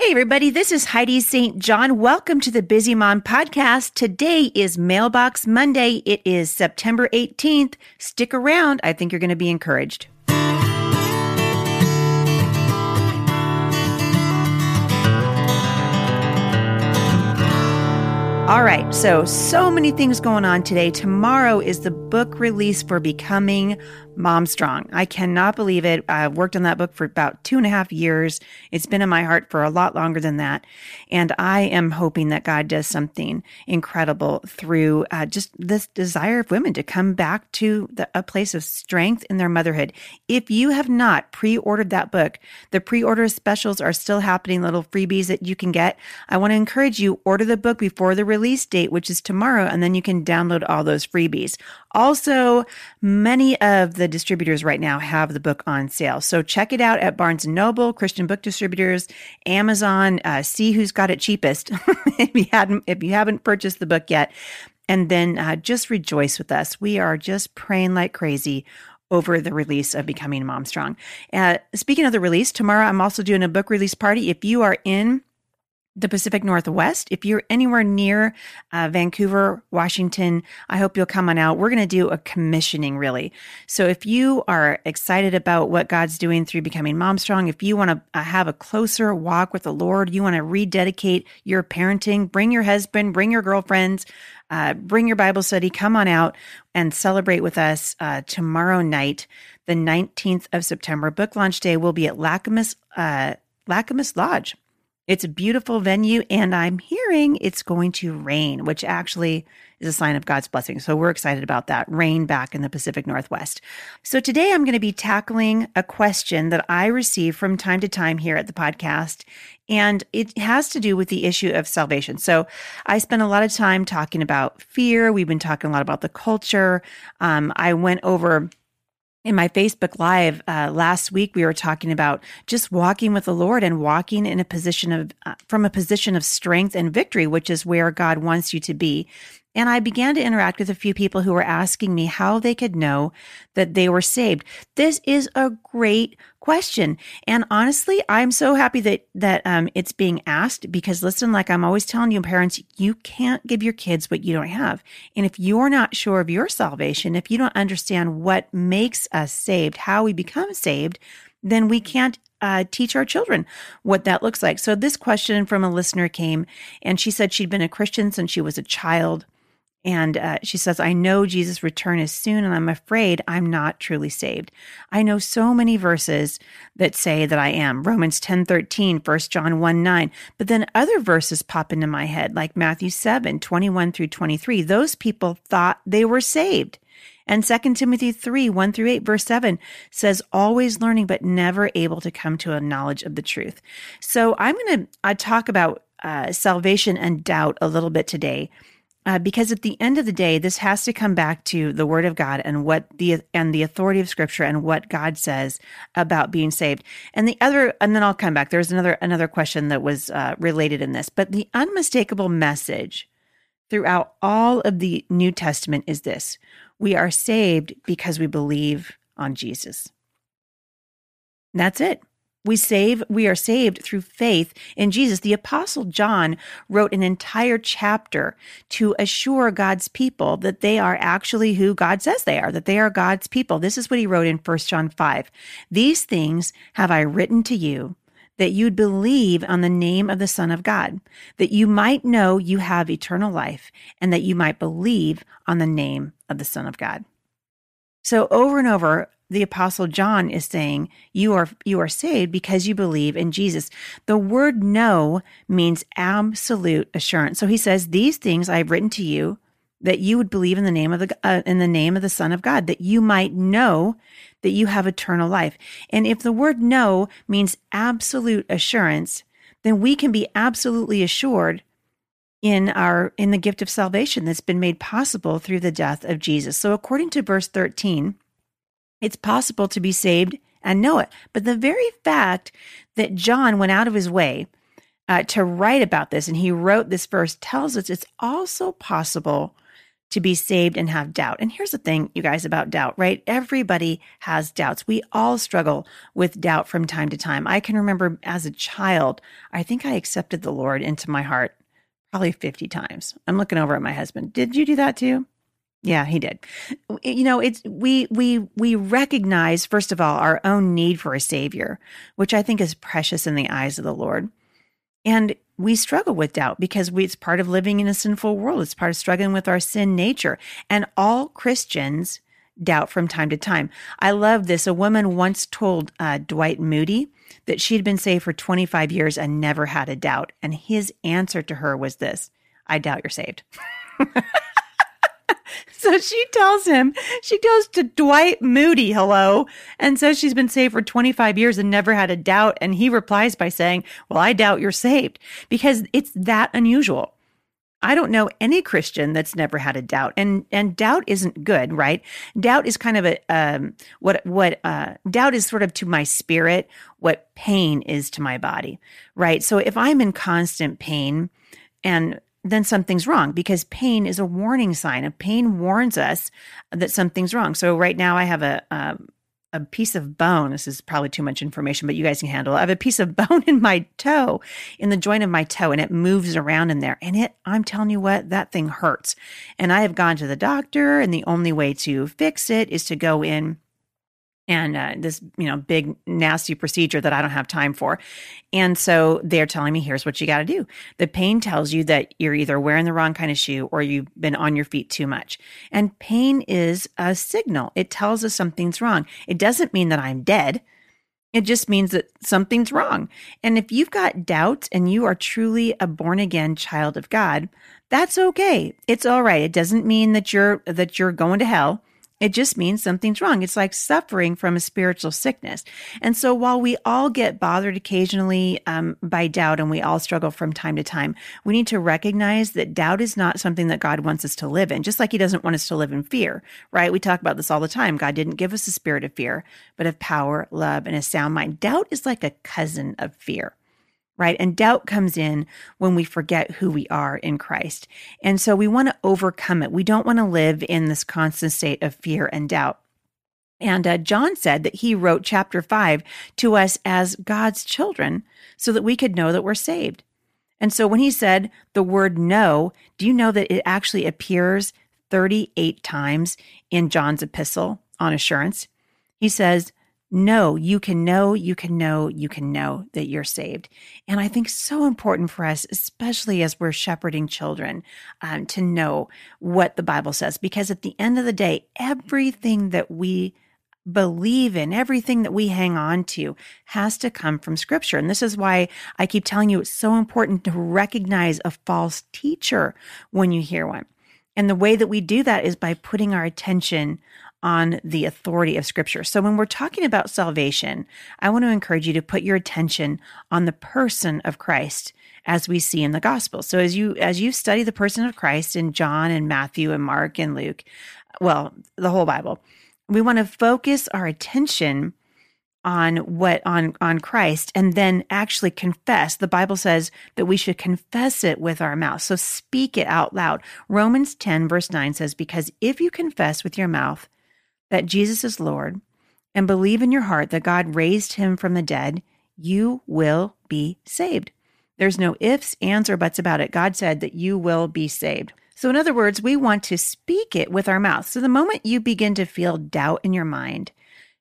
Hey, everybody, this is Heidi St. John. Welcome to the Busy Mom Podcast. Today is Mailbox Monday. It is September 18th. Stick around. I think you're going to be encouraged. All right, so so many things going on today. Tomorrow is the book release for Becoming Mom Strong. I cannot believe it. I've worked on that book for about two and a half years. It's been in my heart for a lot longer than that. And I am hoping that God does something incredible through uh, just this desire of women to come back to the, a place of strength in their motherhood. If you have not pre ordered that book, the pre order specials are still happening, little freebies that you can get. I want to encourage you, order the book before the release date, which is tomorrow, and then you can download all those freebies. Also, many of the distributors right now have the book on sale. So check it out at Barnes Noble, Christian Book Distributors, Amazon. Uh, see who's got it cheapest if you hadn't if you haven't purchased the book yet. And then uh, just rejoice with us. We are just praying like crazy over the release of Becoming Mom Strong. Uh, speaking of the release, tomorrow I'm also doing a book release party. If you are in the Pacific Northwest. If you're anywhere near uh, Vancouver, Washington, I hope you'll come on out. We're going to do a commissioning, really. So if you are excited about what God's doing through becoming Mom Strong, if you want to uh, have a closer walk with the Lord, you want to rededicate your parenting, bring your husband, bring your girlfriends, uh, bring your Bible study, come on out and celebrate with us uh, tomorrow night, the 19th of September. Book launch day will be at Lacamas, uh, Lacamas Lodge. It's a beautiful venue, and I'm hearing it's going to rain, which actually is a sign of God's blessing. So we're excited about that rain back in the Pacific Northwest. So today I'm going to be tackling a question that I receive from time to time here at the podcast, and it has to do with the issue of salvation. So I spent a lot of time talking about fear. We've been talking a lot about the culture. Um, I went over in my Facebook Live uh, last week, we were talking about just walking with the Lord and walking in a position of, uh, from a position of strength and victory, which is where God wants you to be. And I began to interact with a few people who were asking me how they could know that they were saved. This is a great question. And honestly, I'm so happy that, that, um, it's being asked because listen, like I'm always telling you, parents, you can't give your kids what you don't have. And if you're not sure of your salvation, if you don't understand what makes us saved, how we become saved, then we can't uh, teach our children what that looks like. So this question from a listener came and she said she'd been a Christian since she was a child. And uh, she says, I know Jesus' return is soon, and I'm afraid I'm not truly saved. I know so many verses that say that I am. Romans 10 13, 1 John 1 9. But then other verses pop into my head, like Matthew 7 21 through 23. Those people thought they were saved. And 2 Timothy 3 1 through 8, verse 7 says, always learning, but never able to come to a knowledge of the truth. So I'm going to uh, talk about uh, salvation and doubt a little bit today uh, because at the end of the day, this has to come back to the Word of God and what the and the authority of Scripture and what God says about being saved. And the other, and then I'll come back. There's another another question that was uh, related in this, but the unmistakable message throughout all of the New Testament is this: we are saved because we believe on Jesus. That's it. We save, we are saved through faith in Jesus. The apostle John wrote an entire chapter to assure God's people that they are actually who God says they are, that they are God's people. This is what he wrote in 1 John 5. These things have I written to you that you'd believe on the name of the Son of God, that you might know you have eternal life and that you might believe on the name of the Son of God. So over and over, the apostle John is saying you are you are saved because you believe in Jesus. The word know means absolute assurance. So he says these things I have written to you that you would believe in the name of the uh, in the name of the son of God that you might know that you have eternal life. And if the word know means absolute assurance, then we can be absolutely assured in our in the gift of salvation that's been made possible through the death of Jesus. So according to verse 13, it's possible to be saved and know it. But the very fact that John went out of his way uh, to write about this and he wrote this verse tells us it's also possible to be saved and have doubt. And here's the thing, you guys, about doubt, right? Everybody has doubts. We all struggle with doubt from time to time. I can remember as a child, I think I accepted the Lord into my heart probably 50 times. I'm looking over at my husband. Did you do that too? Yeah, he did. You know, it's we we we recognize first of all our own need for a savior, which I think is precious in the eyes of the Lord. And we struggle with doubt because we, it's part of living in a sinful world. It's part of struggling with our sin nature. And all Christians doubt from time to time. I love this. A woman once told uh, Dwight Moody that she had been saved for 25 years and never had a doubt. And his answer to her was this I doubt you're saved. so she tells him, she goes to Dwight Moody, hello, and says she's been saved for 25 years and never had a doubt. And he replies by saying, Well, I doubt you're saved because it's that unusual. I don't know any Christian that's never had a doubt, and and doubt isn't good, right? Doubt is kind of a um, what what uh, doubt is sort of to my spirit what pain is to my body, right? So if I'm in constant pain, and then something's wrong because pain is a warning sign. A pain warns us that something's wrong. So right now I have a um, a piece of bone. This is probably too much information, but you guys can handle it. I have a piece of bone in my toe, in the joint of my toe, and it moves around in there. And it, I'm telling you what, that thing hurts. And I have gone to the doctor, and the only way to fix it is to go in and uh, this you know big nasty procedure that I don't have time for. And so they're telling me here's what you got to do. The pain tells you that you're either wearing the wrong kind of shoe or you've been on your feet too much. And pain is a signal. It tells us something's wrong. It doesn't mean that I'm dead. It just means that something's wrong. And if you've got doubts and you are truly a born again child of God, that's okay. It's all right. It doesn't mean that you're that you're going to hell. It just means something's wrong. It's like suffering from a spiritual sickness. And so while we all get bothered occasionally um, by doubt and we all struggle from time to time, we need to recognize that doubt is not something that God wants us to live in, just like He doesn't want us to live in fear, right? We talk about this all the time. God didn't give us a spirit of fear, but of power, love, and a sound mind. Doubt is like a cousin of fear right? And doubt comes in when we forget who we are in Christ. And so we want to overcome it. We don't want to live in this constant state of fear and doubt. And uh, John said that he wrote chapter five to us as God's children so that we could know that we're saved. And so when he said the word know, do you know that it actually appears 38 times in John's epistle on assurance? He says, know, you can know, you can know, you can know that you're saved. And I think so important for us, especially as we're shepherding children, um, to know what the Bible says, because at the end of the day, everything that we believe in, everything that we hang on to has to come from scripture. And this is why I keep telling you it's so important to recognize a false teacher when you hear one. And the way that we do that is by putting our attention on the authority of scripture. So when we're talking about salvation, I want to encourage you to put your attention on the person of Christ as we see in the gospel. So as you as you study the person of Christ in John and Matthew and Mark and Luke, well, the whole Bible, we want to focus our attention on what on on Christ and then actually confess. The Bible says that we should confess it with our mouth. So speak it out loud. Romans 10 verse 9 says because if you confess with your mouth that Jesus is Lord and believe in your heart that God raised him from the dead, you will be saved. There's no ifs, ands, or buts about it. God said that you will be saved. So, in other words, we want to speak it with our mouth. So, the moment you begin to feel doubt in your mind,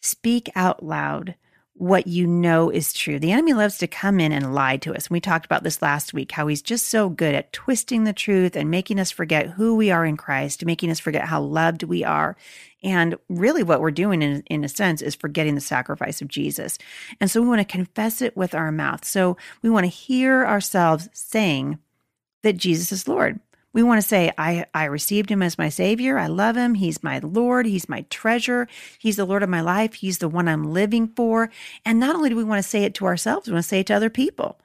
speak out loud what you know is true. The enemy loves to come in and lie to us. We talked about this last week, how he's just so good at twisting the truth and making us forget who we are in Christ, making us forget how loved we are. And really, what we're doing in, in a sense is forgetting the sacrifice of Jesus. And so we want to confess it with our mouth. So we want to hear ourselves saying that Jesus is Lord. We want to say, I, I received him as my savior. I love him. He's my Lord. He's my treasure. He's the Lord of my life. He's the one I'm living for. And not only do we want to say it to ourselves, we want to say it to other people.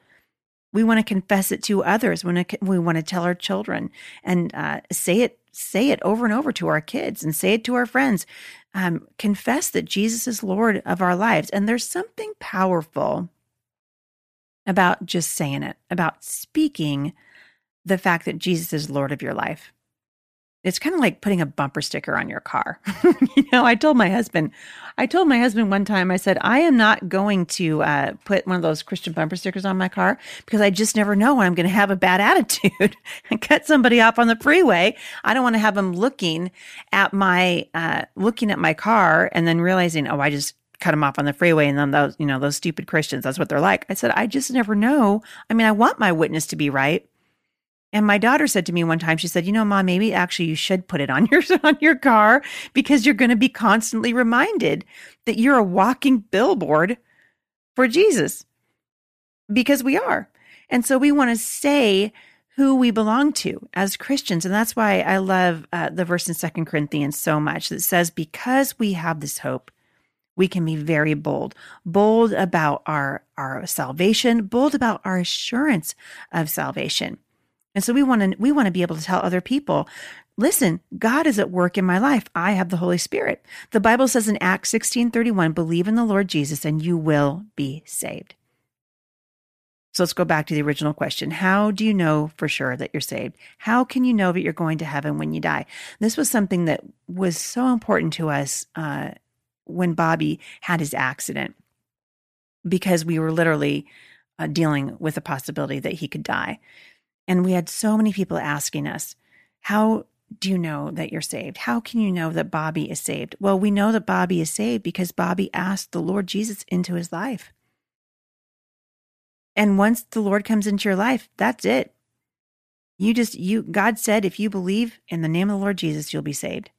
We want to confess it to others. We want to, we want to tell our children and uh, say it, say it over and over to our kids and say it to our friends. Um, confess that Jesus is Lord of our lives. And there's something powerful about just saying it, about speaking the fact that Jesus is Lord of your life. it's kind of like putting a bumper sticker on your car. you know, I told my husband, I told my husband one time, I said, I am not going to uh, put one of those Christian bumper stickers on my car because I just never know when I'm going to have a bad attitude and cut somebody off on the freeway. I don't want to have them looking at my, uh, looking at my car and then realizing, oh, I just cut them off on the freeway and then those, you know, those stupid Christians, that's what they're like. I said, I just never know. I mean, I want my witness to be right and my daughter said to me one time, she said, "You know, mom, maybe actually you should put it on your on your car because you're going to be constantly reminded that you're a walking billboard for Jesus." Because we are. And so we want to say who we belong to as Christians. And that's why I love uh, the verse in Second Corinthians so much that says, because we have this hope, we can be very bold, bold about our, our salvation, bold about our assurance of salvation. And so we want to we want to be able to tell other people, listen, God is at work in my life. I have the Holy Spirit. The Bible says in Acts 16:31, believe in the Lord Jesus and you will be saved. So let's go back to the original question. How do you know for sure that you're saved? How can you know that you're going to heaven when you die? This was something that was so important to us uh, when Bobby had his accident because we were literally uh, dealing with the possibility that he could die. And we had so many people asking us, How do you know that you're saved? How can you know that Bobby is saved? Well, we know that Bobby is saved because Bobby asked the Lord Jesus into his life. And once the Lord comes into your life, that's it. You just, you, God said, if you believe in the name of the Lord Jesus, you'll be saved.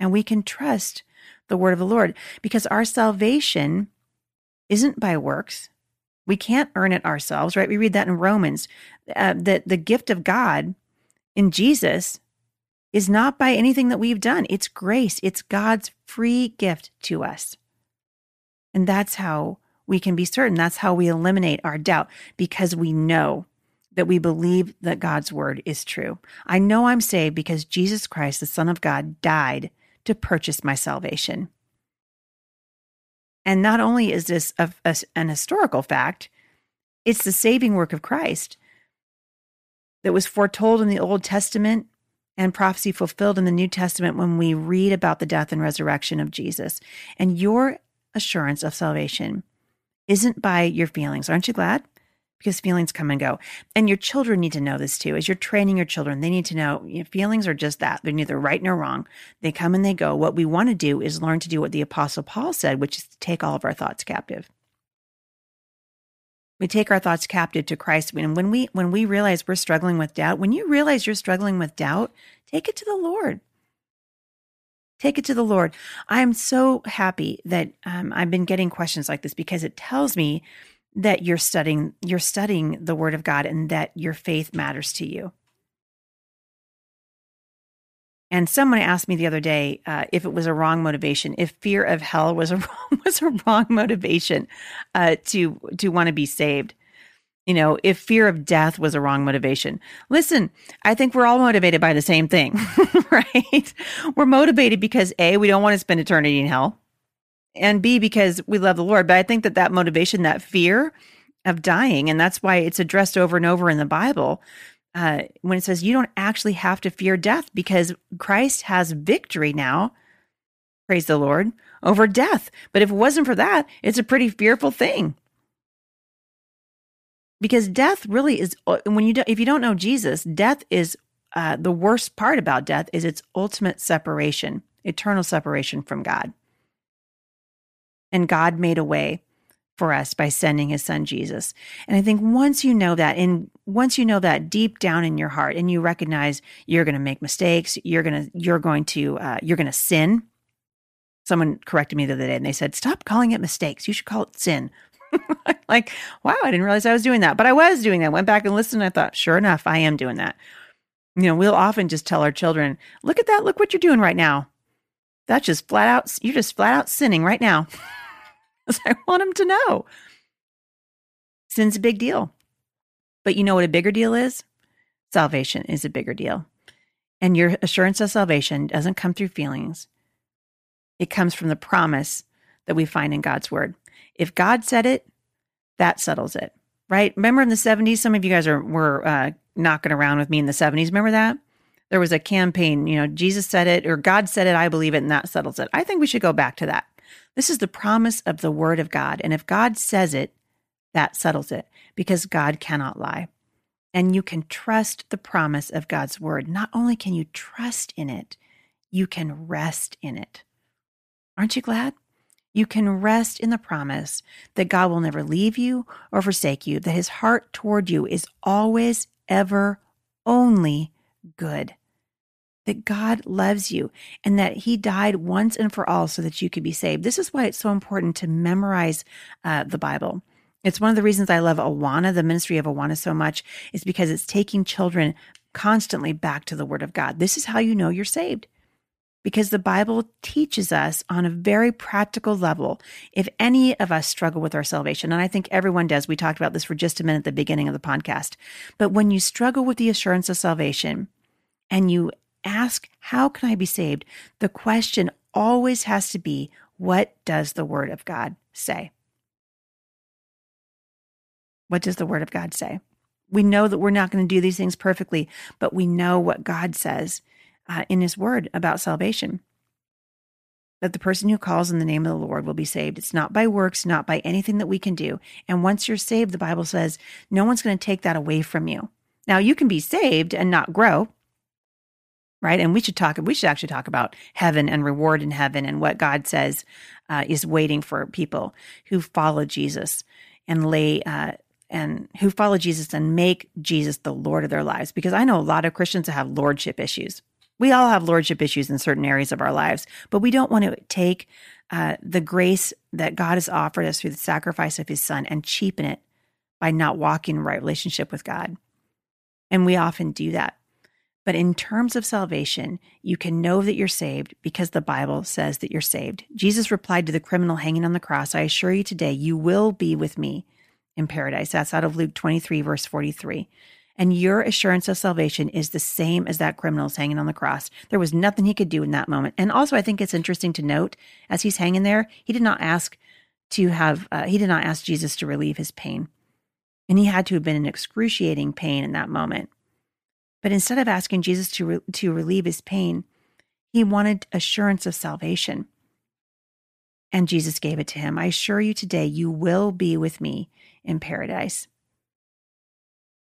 And we can trust the word of the Lord because our salvation isn't by works. We can't earn it ourselves, right? We read that in Romans uh, that the gift of God in Jesus is not by anything that we've done. It's grace, it's God's free gift to us. And that's how we can be certain. That's how we eliminate our doubt because we know that we believe that God's word is true. I know I'm saved because Jesus Christ, the Son of God, died to purchase my salvation. And not only is this a, a, an historical fact, it's the saving work of Christ that was foretold in the Old Testament and prophecy fulfilled in the New Testament when we read about the death and resurrection of Jesus. And your assurance of salvation isn't by your feelings. Aren't you glad? Because feelings come and go. And your children need to know this too. As you're training your children, they need to know you know, feelings are just that. They're neither right nor wrong. They come and they go. What we want to do is learn to do what the Apostle Paul said, which is to take all of our thoughts captive. We take our thoughts captive to Christ. And when we when we realize we're struggling with doubt, when you realize you're struggling with doubt, take it to the Lord. Take it to the Lord. I am so happy that um, I've been getting questions like this because it tells me that you're studying you're studying the word of God and that your faith matters to you. And someone asked me the other day uh, if it was a wrong motivation, if fear of hell was a wrong, was a wrong motivation uh, to to want to be saved. You know, if fear of death was a wrong motivation. Listen, I think we're all motivated by the same thing, right? We're motivated because a we don't want to spend eternity in hell and B, because we love the Lord. But I think that that motivation, that fear of dying, and that's why it's addressed over and over in the Bible. Uh, when it says you don't actually have to fear death because Christ has victory now, praise the Lord, over death. But if it wasn't for that, it's a pretty fearful thing. Because death really is uh, when you do, if you don't know Jesus, death is uh, the worst part about death is its ultimate separation, eternal separation from God. And God made a way for us by sending his son Jesus. And I think once you know that, and once you know that deep down in your heart, and you recognize you're going to make mistakes, you're going to, you're going to, uh, you're going to sin. Someone corrected me the other day and they said, stop calling it mistakes. You should call it sin. like, wow, I didn't realize I was doing that, but I was doing that. I went back and listened. And I thought, sure enough, I am doing that. You know, we'll often just tell our children, look at that. Look what you're doing right now. That's just flat out, you're just flat out sinning right now. I want them to know. Sin's a big deal. But you know what a bigger deal is? Salvation is a bigger deal. And your assurance of salvation doesn't come through feelings, it comes from the promise that we find in God's word. If God said it, that settles it, right? Remember in the 70s, some of you guys are, were uh, knocking around with me in the 70s. Remember that? there was a campaign, you know, Jesus said it or God said it, I believe it, and that settles it. I think we should go back to that. This is the promise of the word of God. And if God says it, that settles it because God cannot lie. And you can trust the promise of God's word. Not only can you trust in it, you can rest in it. Aren't you glad? You can rest in the promise that God will never leave you or forsake you, that his heart toward you is always, ever, only good that God loves you and that He died once and for all so that you could be saved. This is why it's so important to memorize uh, the Bible. It's one of the reasons I love Awana, the ministry of Awana, so much, is because it's taking children constantly back to the Word of God. This is how you know you're saved. Because the Bible teaches us on a very practical level if any of us struggle with our salvation, and I think everyone does. We talked about this for just a minute at the beginning of the podcast. But when you struggle with the assurance of salvation and you ask, How can I be saved? the question always has to be, What does the Word of God say? What does the Word of God say? We know that we're not going to do these things perfectly, but we know what God says uh, in His Word about salvation. That the person who calls in the name of the Lord will be saved. It's not by works, not by anything that we can do. And once you're saved, the Bible says no one's going to take that away from you. Now, you can be saved and not grow right? And we should talk, we should actually talk about heaven and reward in heaven and what God says uh, is waiting for people who follow Jesus and lay, uh, and who follow Jesus and make Jesus the Lord of their lives. Because I know a lot of Christians that have lordship issues. We all have lordship issues in certain areas of our lives, but we don't want to take uh, the grace that God has offered us through the sacrifice of his son and cheapen it by not walking in right relationship with God. And we often do that. But in terms of salvation, you can know that you're saved because the Bible says that you're saved. Jesus replied to the criminal hanging on the cross, I assure you today, you will be with me in paradise. That's out of Luke 23, verse 43. And your assurance of salvation is the same as that criminal's hanging on the cross. There was nothing he could do in that moment. And also, I think it's interesting to note as he's hanging there, he did not ask to have, uh, he did not ask Jesus to relieve his pain. And he had to have been in excruciating pain in that moment. But instead of asking Jesus to, re- to relieve his pain, he wanted assurance of salvation. And Jesus gave it to him. I assure you today, you will be with me in paradise.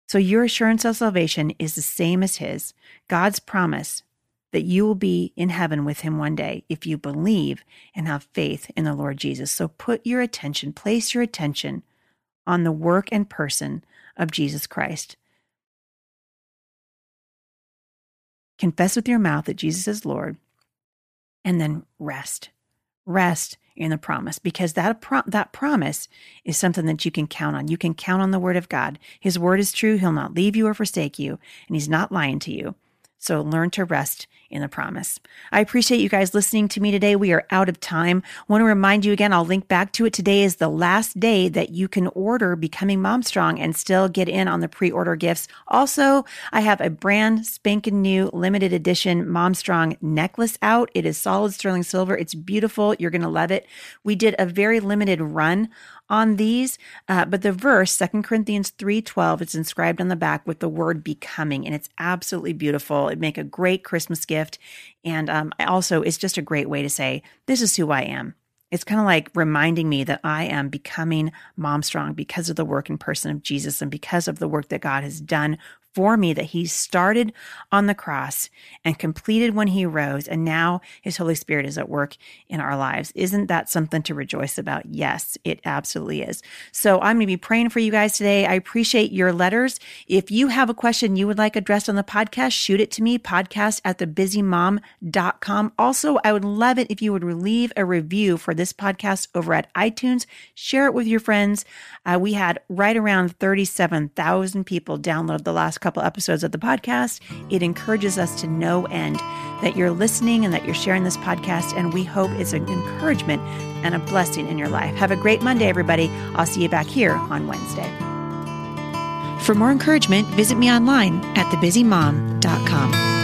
So your assurance of salvation is the same as his, God's promise that you will be in heaven with him one day if you believe and have faith in the Lord Jesus. So put your attention, place your attention on the work and person of Jesus Christ. Confess with your mouth that Jesus is Lord, and then rest. Rest in the promise because that pro- that promise is something that you can count on. You can count on the word of God. His word is true. He'll not leave you or forsake you, and he's not lying to you. So learn to rest in the promise. I appreciate you guys listening to me today. We are out of time. I want to remind you again, I'll link back to it. Today is the last day that you can order Becoming Mom Strong and still get in on the pre order gifts. Also, I have a brand spanking new limited edition Mom Strong necklace out. It is solid sterling silver. It's beautiful. You're going to love it. We did a very limited run on these. Uh, but the verse, Second Corinthians 3.12, it's inscribed on the back with the word becoming, and it's absolutely beautiful. It'd make a great Christmas gift. And um, also, it's just a great way to say, this is who I am. It's kind of like reminding me that I am becoming mom strong because of the work and person of Jesus and because of the work that God has done for me that he started on the cross and completed when he rose. And now his Holy Spirit is at work in our lives. Isn't that something to rejoice about? Yes, it absolutely is. So I'm going to be praying for you guys today. I appreciate your letters. If you have a question you would like addressed on the podcast, shoot it to me, podcast at thebusymom.com. Also, I would love it if you would leave a review for this podcast over at iTunes. Share it with your friends. Uh, we had right around 37,000 people download the last couple episodes of the podcast. It encourages us to no end that you're listening and that you're sharing this podcast. And we hope it's an encouragement and a blessing in your life. Have a great Monday, everybody. I'll see you back here on Wednesday. For more encouragement, visit me online at thebusymom.com.